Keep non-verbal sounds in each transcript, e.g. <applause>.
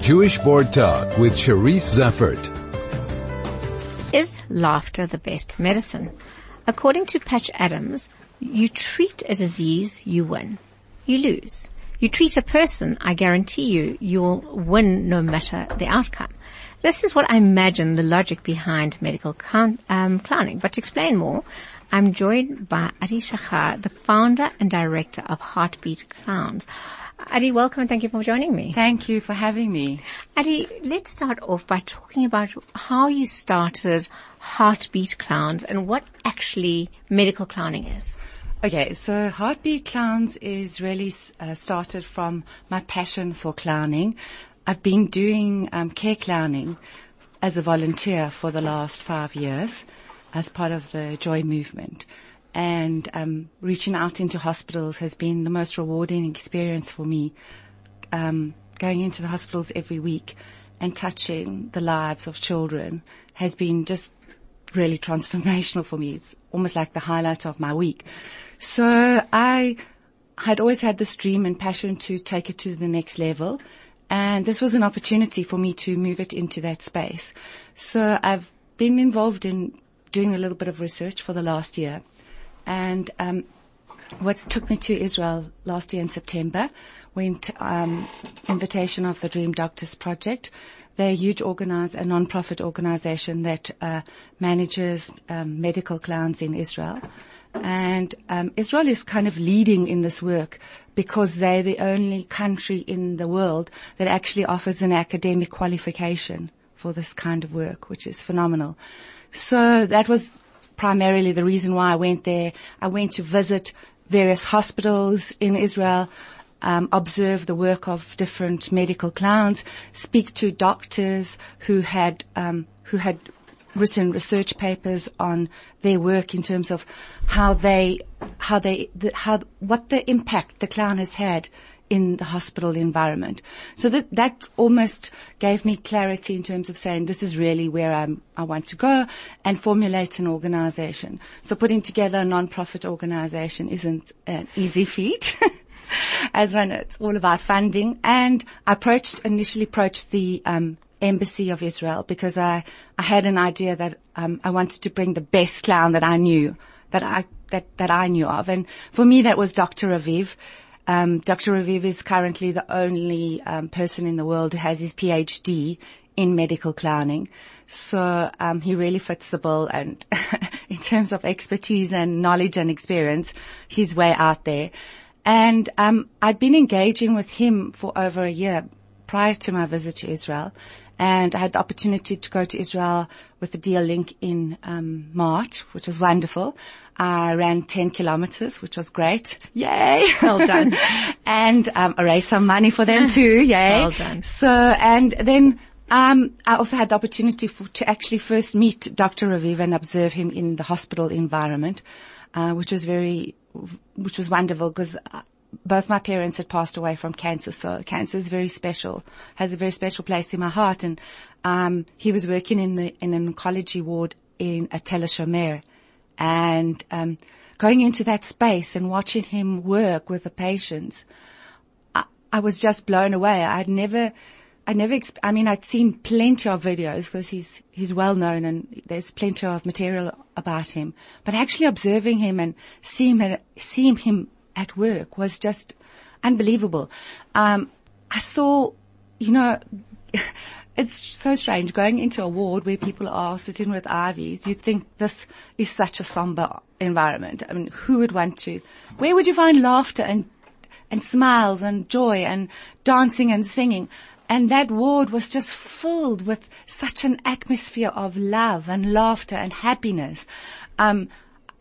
Jewish Board Talk with Charisse Zeffert. Is laughter the best medicine? According to Patch Adams, you treat a disease, you win. You lose. You treat a person, I guarantee you, you will win no matter the outcome. This is what I imagine the logic behind medical clown, um, clowning. But to explain more, I'm joined by Adi Schachar, the founder and director of Heartbeat Clowns. Adi, welcome and thank you for joining me. Thank you for having me. Adi, let's start off by talking about how you started Heartbeat Clowns and what actually medical clowning is. Okay, so Heartbeat Clowns is really uh, started from my passion for clowning. I've been doing um, care clowning as a volunteer for the last five years as part of the Joy movement and um, reaching out into hospitals has been the most rewarding experience for me. Um, going into the hospitals every week and touching the lives of children has been just really transformational for me. It's almost like the highlight of my week. So I had always had this dream and passion to take it to the next level. And this was an opportunity for me to move it into that space. So I've been involved in doing a little bit of research for the last year and um, what took me to Israel last year in September went um, invitation of the Dream Doctors Project. They're a huge a non-profit organization that uh, manages um, medical clowns in Israel. And Israel is kind of leading in this work because they're the only country in the world that actually offers an academic qualification for this kind of work, which is phenomenal. So that was primarily the reason why I went there. I went to visit various hospitals in Israel, um, observe the work of different medical clowns, speak to doctors who had um, who had written research papers on their work in terms of how they how they the, how what the impact the clown has had in the hospital environment. So that, that almost gave me clarity in terms of saying this is really where I'm, I want to go and formulate an organization. So putting together a non-profit organization isn't an easy feat. <laughs> As when it's all about funding and I approached, initially approached the, um, embassy of Israel because I, I had an idea that, um, I wanted to bring the best clown that I knew, that I, that, that I knew of. And for me that was Dr. Raviv. Um, Dr. Raviv is currently the only um, person in the world who has his PhD in medical clowning. So um, he really fits the bill, and <laughs> in terms of expertise and knowledge and experience, he's way out there. And um, I'd been engaging with him for over a year prior to my visit to Israel, and I had the opportunity to go to Israel with the DL Link in um, March, which was wonderful. I ran 10 kilometers, which was great. Yay! <laughs> Well done. <laughs> and um, I raised some money for them <laughs> too. Yay! Well done. So, and then um, I also had the opportunity for, to actually first meet Dr. Raviv and observe him in the hospital environment, uh, which was very, which was wonderful because uh, both my parents had passed away from cancer, so cancer is very special, has a very special place in my heart. And um, he was working in the in an oncology ward in a Tel Shomer, and um, going into that space and watching him work with the patients, I, I was just blown away. I'd never. I never, I mean, I'd seen plenty of videos because he's, he's well known and there's plenty of material about him, but actually observing him and seeing him, seeing him at work was just unbelievable. Um, I saw, you know, <laughs> it's so strange going into a ward where people are sitting with IVs. You'd think this is such a somber environment. I mean, who would want to? Where would you find laughter and and smiles and joy and dancing and singing? And that ward was just filled with such an atmosphere of love and laughter and happiness. Um,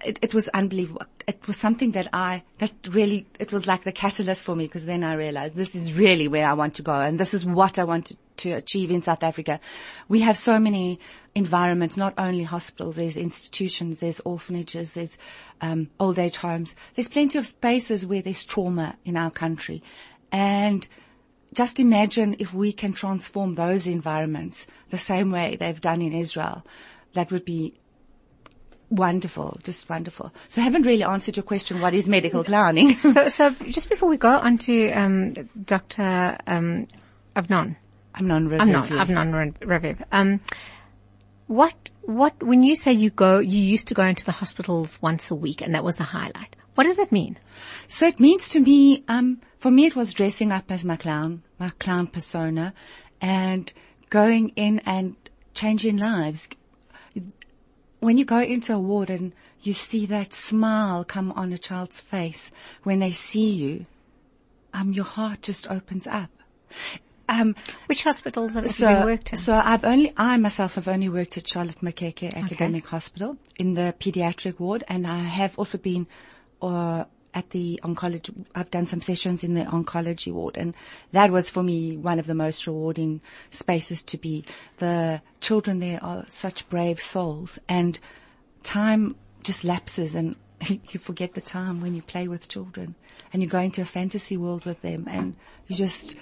it, it, was unbelievable. It was something that I, that really, it was like the catalyst for me because then I realized this is really where I want to go and this is what I want to, to achieve in South Africa. We have so many environments, not only hospitals, there's institutions, there's orphanages, there's um, old age homes. There's plenty of spaces where there's trauma in our country. And just imagine if we can transform those environments the same way they've done in Israel. That would be Wonderful, just wonderful. So I haven't really answered your question, what is medical clowning? so, <laughs> so just before we go on to um, Dr. Um, Avnon, Amnon Raviv. Amnon, yes. Amnon Raviv. Um, what, what, when you say you go, you used to go into the hospitals once a week and that was the highlight. What does that mean? So it means to me, um, for me it was dressing up as my clown, my clown persona and going in and changing lives. When you go into a ward and you see that smile come on a child's face when they see you, um, your heart just opens up. Um, Which hospitals have so, you been worked in? so I've only, I myself have only worked at Charlotte Maxeke Academic Hospital in the pediatric ward and I have also been, uh, at the oncology, I've done some sessions in the oncology ward and that was for me one of the most rewarding spaces to be. The children there are such brave souls and time just lapses and <laughs> you forget the time when you play with children and you go into a fantasy world with them and you just,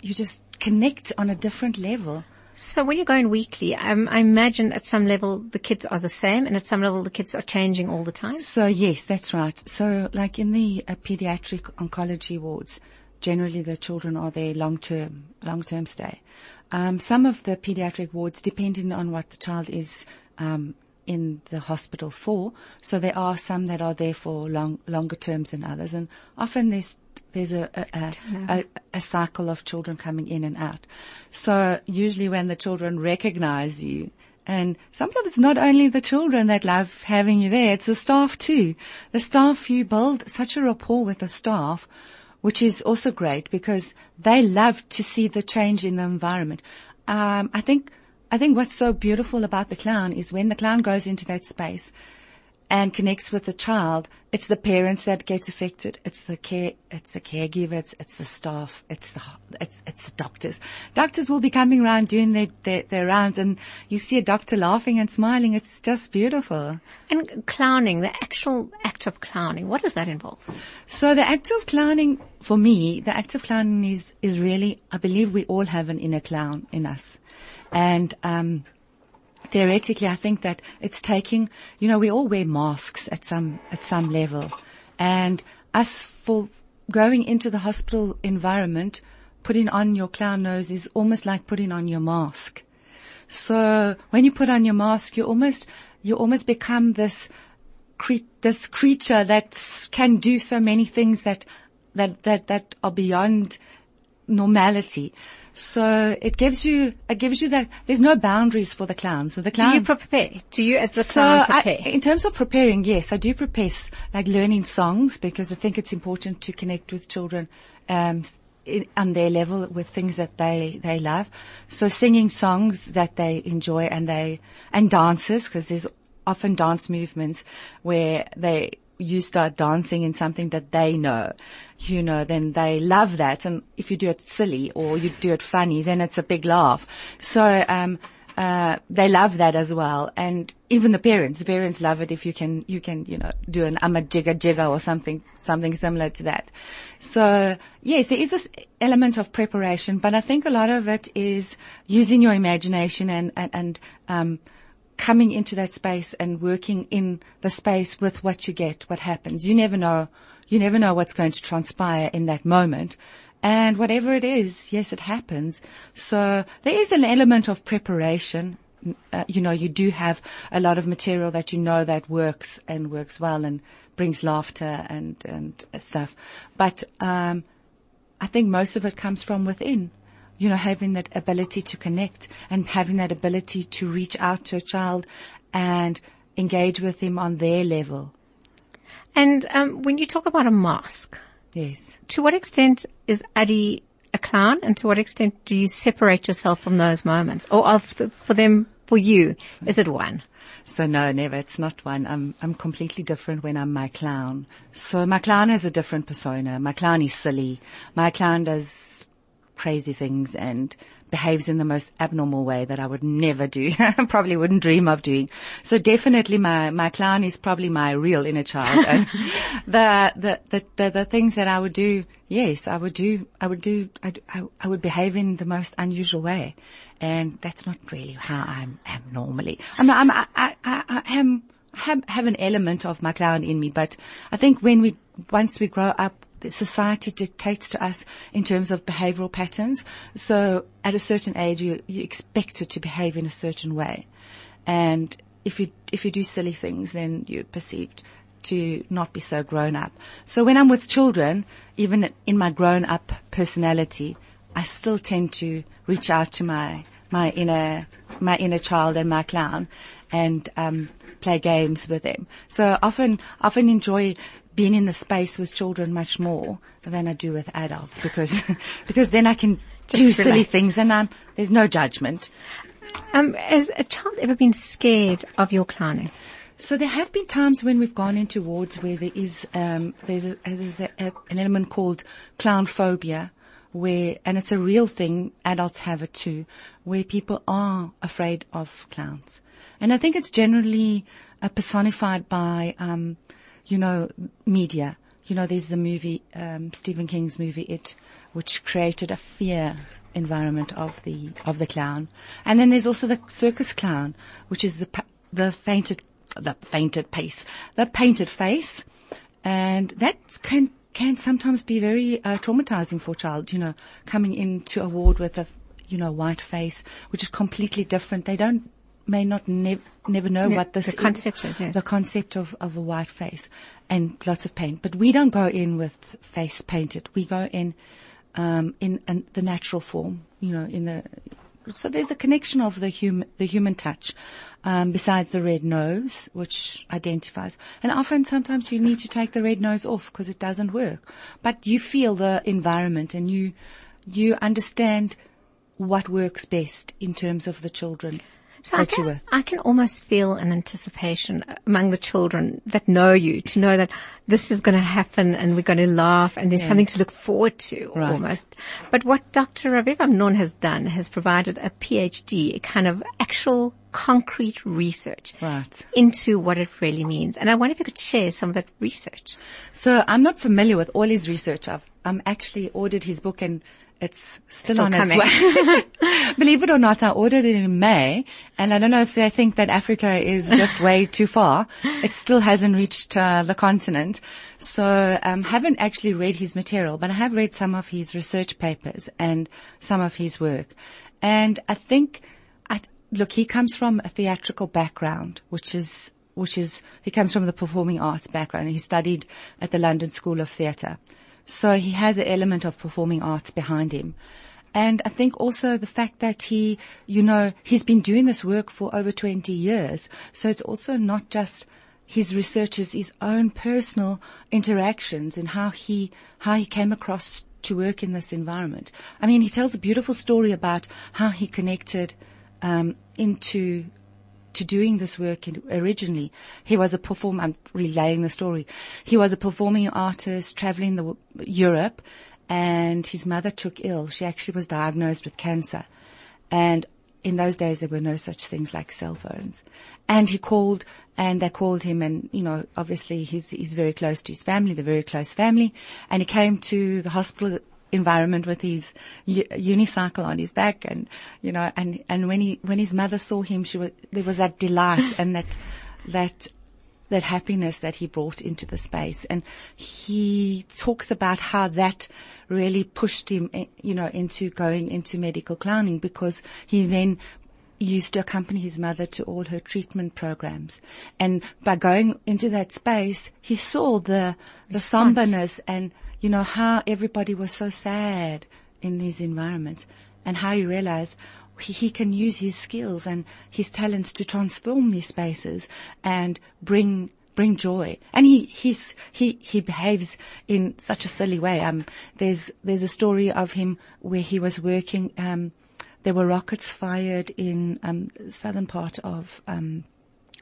you just connect on a different level. So when you're going weekly, um, I imagine at some level the kids are the same and at some level the kids are changing all the time. So yes, that's right. So like in the uh, pediatric oncology wards, generally the children are there long term, long term stay. Um, some of the pediatric wards, depending on what the child is, um, in the hospital for. So there are some that are there for long, longer terms than others. And often there's, there's a, a, a, a, cycle of children coming in and out. So usually when the children recognize you, and sometimes it's not only the children that love having you there, it's the staff too. The staff, you build such a rapport with the staff, which is also great because they love to see the change in the environment. Um, I think I think what's so beautiful about the clown is when the clown goes into that space and connects with the child, it's the parents that gets affected. It's the care, it's the caregivers, it's the staff, it's the, it's, it's the doctors. Doctors will be coming around doing their, their, their rounds and you see a doctor laughing and smiling. It's just beautiful. And clowning, the actual act of clowning, what does that involve? So the act of clowning, for me, the act of clowning is, is really, I believe we all have an inner clown in us. And, um, theoretically, I think that it's taking, you know, we all wear masks at some, at some level. And us for going into the hospital environment, putting on your clown nose is almost like putting on your mask. So when you put on your mask, you almost, you almost become this, this creature that can do so many things that, that, that, that are beyond normality. So it gives you, it gives you that, there's no boundaries for the clown. So the clown. Do you prepare? Do you as the So clown I, prepare? in terms of preparing, yes, I do prepare like learning songs because I think it's important to connect with children, um, in, on their level with things that they, they love. So singing songs that they enjoy and they, and dances because there's often dance movements where they, you start dancing in something that they know, you know, then they love that. And if you do it silly or you do it funny, then it's a big laugh. So, um, uh, they love that as well. And even the parents, the parents love it if you can, you can, you know, do an I'm a jigger jigger or something, something similar to that. So yes, there is this element of preparation, but I think a lot of it is using your imagination and, and, and, um, coming into that space and working in the space with what you get, what happens. You never know, you never know what's going to transpire in that moment. And whatever it is, yes, it happens. So there is an element of preparation. Uh, you know, you do have a lot of material that you know that works and works well and brings laughter and, and stuff. But, um, I think most of it comes from within you know, having that ability to connect and having that ability to reach out to a child and engage with him on their level. And um, when you talk about a mask, Yes. to what extent is Adi a clown, and to what extent do you separate yourself from those moments, or of the, for them, for you, is it one? So no, never. It's not one. I'm, I'm completely different when I'm my clown. So my clown has a different persona. My clown is silly. My clown does crazy things and behaves in the most abnormal way that I would never do. <laughs> probably wouldn't dream of doing. So definitely my, my clown is probably my real inner child. and <laughs> the, the, the, the, the things that I would do, yes, I would do, I would do, I, I, I would behave in the most unusual way. And that's not really how I'm, normally. I'm, I'm, I, I, I am, have, have an element of my clown in me, but I think when we, once we grow up, society dictates to us in terms of behavioral patterns. So at a certain age, you, you expected to behave in a certain way. And if you, if you do silly things, then you're perceived to not be so grown up. So when I'm with children, even in my grown up personality, I still tend to reach out to my, my inner, my inner child and my clown and, um, play games with them. So often, often enjoy being in the space with children much more than I do with adults because, <laughs> because then I can Just do silly relax. things and um, there's no judgment. Um, has a child ever been scared of your clowning? So there have been times when we've gone into wards where there is um, there's, a, there's a, a, an element called clown phobia, where and it's a real thing. Adults have it too, where people are afraid of clowns, and I think it's generally uh, personified by um, you know media. You know, there's the movie um, Stephen King's movie It, which created a fear environment of the of the clown, and then there's also the circus clown, which is the the fainted the fainted face, the painted face, and that can can sometimes be very uh, traumatizing for a child. You know, coming into a ward with a you know white face, which is completely different. They don't may not nev- never know what this the concept is, yes. the concept of, of a white face and lots of paint. But we don't go in with face painted. We go in, um, in, in the natural form, you know, in the, so there's a connection of the human, the human touch, um, besides the red nose, which identifies. And often sometimes you need to take the red nose off because it doesn't work. But you feel the environment and you, you understand what works best in terms of the children So I can. I can almost feel an anticipation among the children that know you to know that this is going to happen and we're going to laugh and there's Yeah. something to look forward to Right. almost. But what Dr. Raviv Amnon has done has provided a PhD, a kind of actual concrete research Right. into what it really means. And I wonder if you could share some of that research. So I'm not familiar with all his research. I've I'm actually ordered his book and it's still, Still on coming. its <laughs> way. <laughs> Believe it or not, I ordered it in May, and I don't know if they think that Africa is just way <laughs> too far. It still hasn't reached uh, the continent, so um, haven't actually read his material, but I have read some of his research papers and some of his work, and I think, I, look, he comes from a theatrical background, which is which is he comes from the performing arts background. He studied at the London School of Theatre. So he has an element of performing arts behind him. And I think also the fact that he, you know, he's been doing this work for over 20 years. So it's also not just his research is his own personal interactions and how he, how he came across to work in this environment. I mean, he tells a beautiful story about how he connected, um, into to doing this work in, originally. He was a performer, I'm relaying the story. He was a performing artist traveling the Europe and his mother took ill. She actually was diagnosed with cancer. And in those days there were no such things like cell phones. And he called and they called him and, you know, obviously he's, he's very close to his family, they're very close family. And he came to the hospital environment with his unicycle on his back and, you know, and, and when he, when his mother saw him, she was, there was that delight and that, that, that happiness that he brought into the space. And he talks about how that really pushed him, eh, you know, into going into medical clowning because he then used to accompany his mother to all her treatment programs. And by going into that space, he saw the, the somberness and, you know, how everybody was so sad in these environments and how he realized he, he can use his skills and his talents to transform these spaces and bring bring joy. And he he's he he behaves in such a silly way. Um, there's there's a story of him where he was working. Um, there were rockets fired in um southern part of um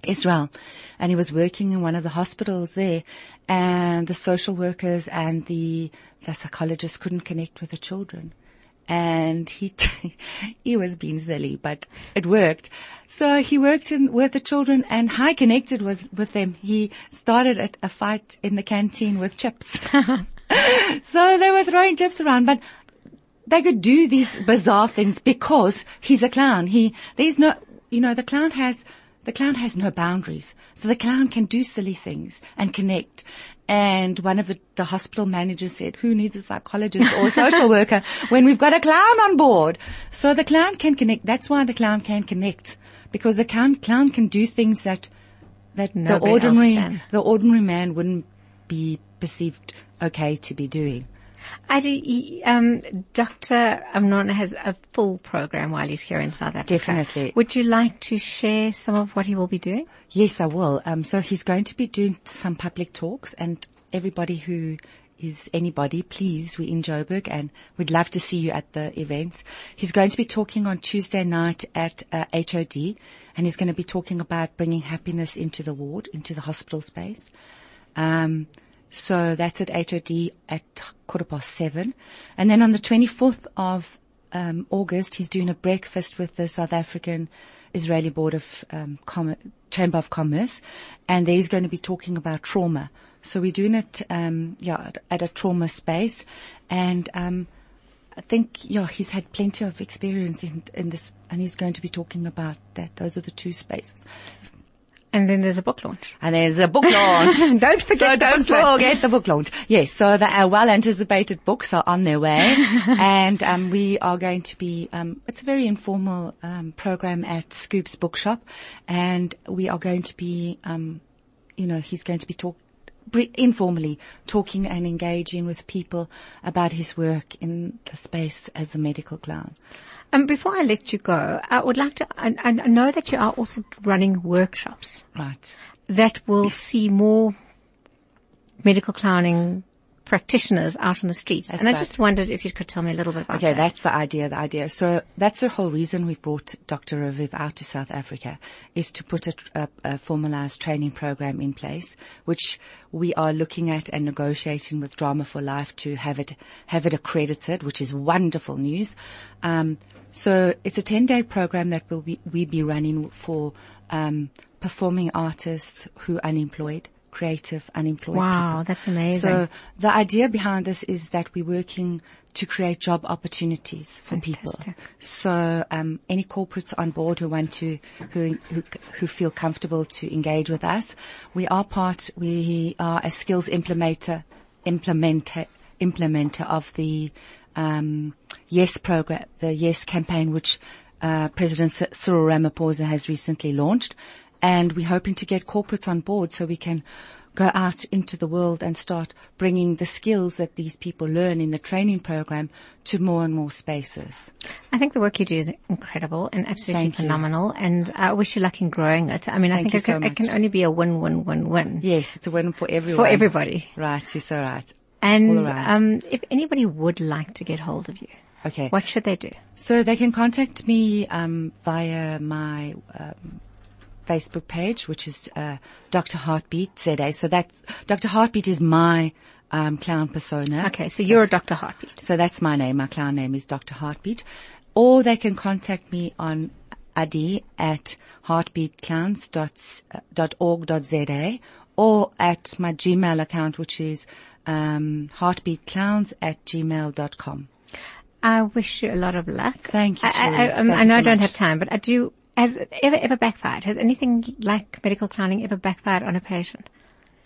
Israel and he was working in one of the hospitals there and the social workers and the, the psychologists couldn't connect with the children. And he, <laughs> he was being silly, but it worked. So he worked in, with the children and high connected was with them. He started a, a fight in the canteen with chips. <laughs> so they were throwing chips around, but they could do these bizarre things because he's a clown. He, there's no, you know, the clown has the clown has no boundaries. So the clown can do silly things and connect. And one of the, the hospital managers said, who needs a psychologist or a <laughs> social worker when we've got a clown on board? So the clown can connect. That's why the clown can connect because the clown, clown can do things that, that Nobody else ordinary, the ordinary man wouldn't be perceived okay to be doing. Adi, um, Dr. Amnon has a full program while he's here in South Africa. Definitely. Would you like to share some of what he will be doing? Yes, I will. Um, so he's going to be doing some public talks and everybody who is anybody, please, we're in Joburg and we'd love to see you at the events. He's going to be talking on Tuesday night at uh, HOD and he's going to be talking about bringing happiness into the ward, into the hospital space. Um, so that's at HOD at quarter past seven. And then on the 24th of um, August, he's doing a breakfast with the South African Israeli Board of um, Com- Chamber of Commerce, and there he's going to be talking about trauma. So we're doing it, um, yeah, at- a trauma space, and um, I think, yeah, he's had plenty of experience in in this, and he's going to be talking about that. Those are the two spaces, And then there's a book launch. and there's a book launch. <laughs> Don't forget So the don't book launch. forget the book launch. Yes, so the uh, well-anticipated books are on their way, <laughs> and um, we are going to be. Um, it's a very informal um, program at Scoops Bookshop, and we are going to be. Um, you know, he's going to be talk bri- informally talking and engaging with people about his work in the space as a medical clown. Um, before I let you go, I would like to, I, I know that you are also running workshops Right. that will see more medical clowning practitioners out on the streets. and I just wondered if you could tell me a little bit about Okay, that. Okay, that's the idea, the idea. So that's the whole reason we've brought Dr. Raviv out to South Africa is to put a, a, a formalized training program in place, which we are looking at and negotiating with Drama for Life to have it, have it accredited, which is wonderful news. Um, it's a 10 day program that we will be, we be running for, um, performing artists who are unemployed, creative unemployed Wow, people. that's amazing. So the idea behind this is that we're working to create job opportunities for people. Fantastic. So um, any corporates on board who want to, who, who who feel comfortable to engage with us, we are part. We are a skills implementer, implementer, implementer of the um, Yes program, the Yes campaign, which uh, President Cyril Ramaphosa has recently launched, and we're hoping to get corporates on board so we can go out into the world and start bringing the skills that these people learn in the training program to more and more spaces. I think the work you do is incredible and absolutely Thank you. phenomenal, and I wish you luck in growing it. I mean, I think you it can, it can only be a win-win-win-win Yes, it's a win for everyone. for everybody. Right, you're so right. And um, if anybody would like to get hold of you, Okay. what should they do? So they can contact me um, via my um, Facebook page, which is uh, Dr. Heartbeat ZA. So that's Dr. Heartbeat is my um, clown persona. Okay, so you're a Dr. Heartbeat. So that's my name. My clown name is Dr. Heartbeat. Or they can contact me on adi at heartbeatclowns.org.za or at my Gmail account, which is um, heartbeatclowns at gmail.com. I wish you a lot of luck. Thank you, I, I, I, um, I know so I don't much. have time, but I do. Has it ever ever backfired? Has anything like medical clowning ever backfired on a patient?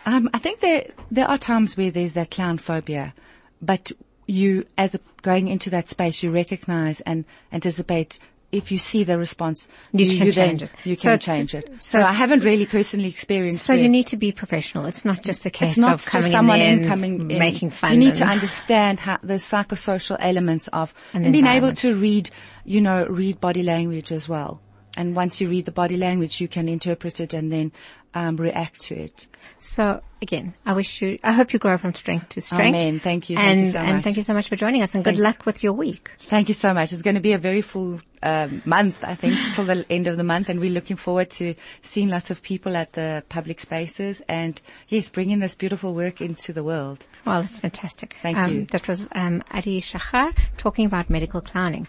Um, I think there there are times where there's that clown phobia, but you, as a, going into that space, you recognize and anticipate. If you see the response, You can then- change it. You So can it's- change it. so So, I haven't really personally experienced. So where- you need to be professional. It's not just a case it's not of coming someone in, in, coming in. making fun. You need to understand how the psychosocial elements of And and, being able to read, you know, read body language as well. And once you read the body language, you can interpret it and then um, react to it. So again, I wish you. I hope you grow from strength to strength. Amen. Thank you. Thank And you so and thank you so much for joining us. And good Thanks. luck with your week. Thank you so much. It's going to be a very full um, month, I think, <laughs> till the end of the month, and we're looking forward to seeing lots of people at the public spaces and yes, bringing this beautiful work into the world. Well, that's fantastic. Thank Um, you. That was um, Adi Schachar talking about medical clowning.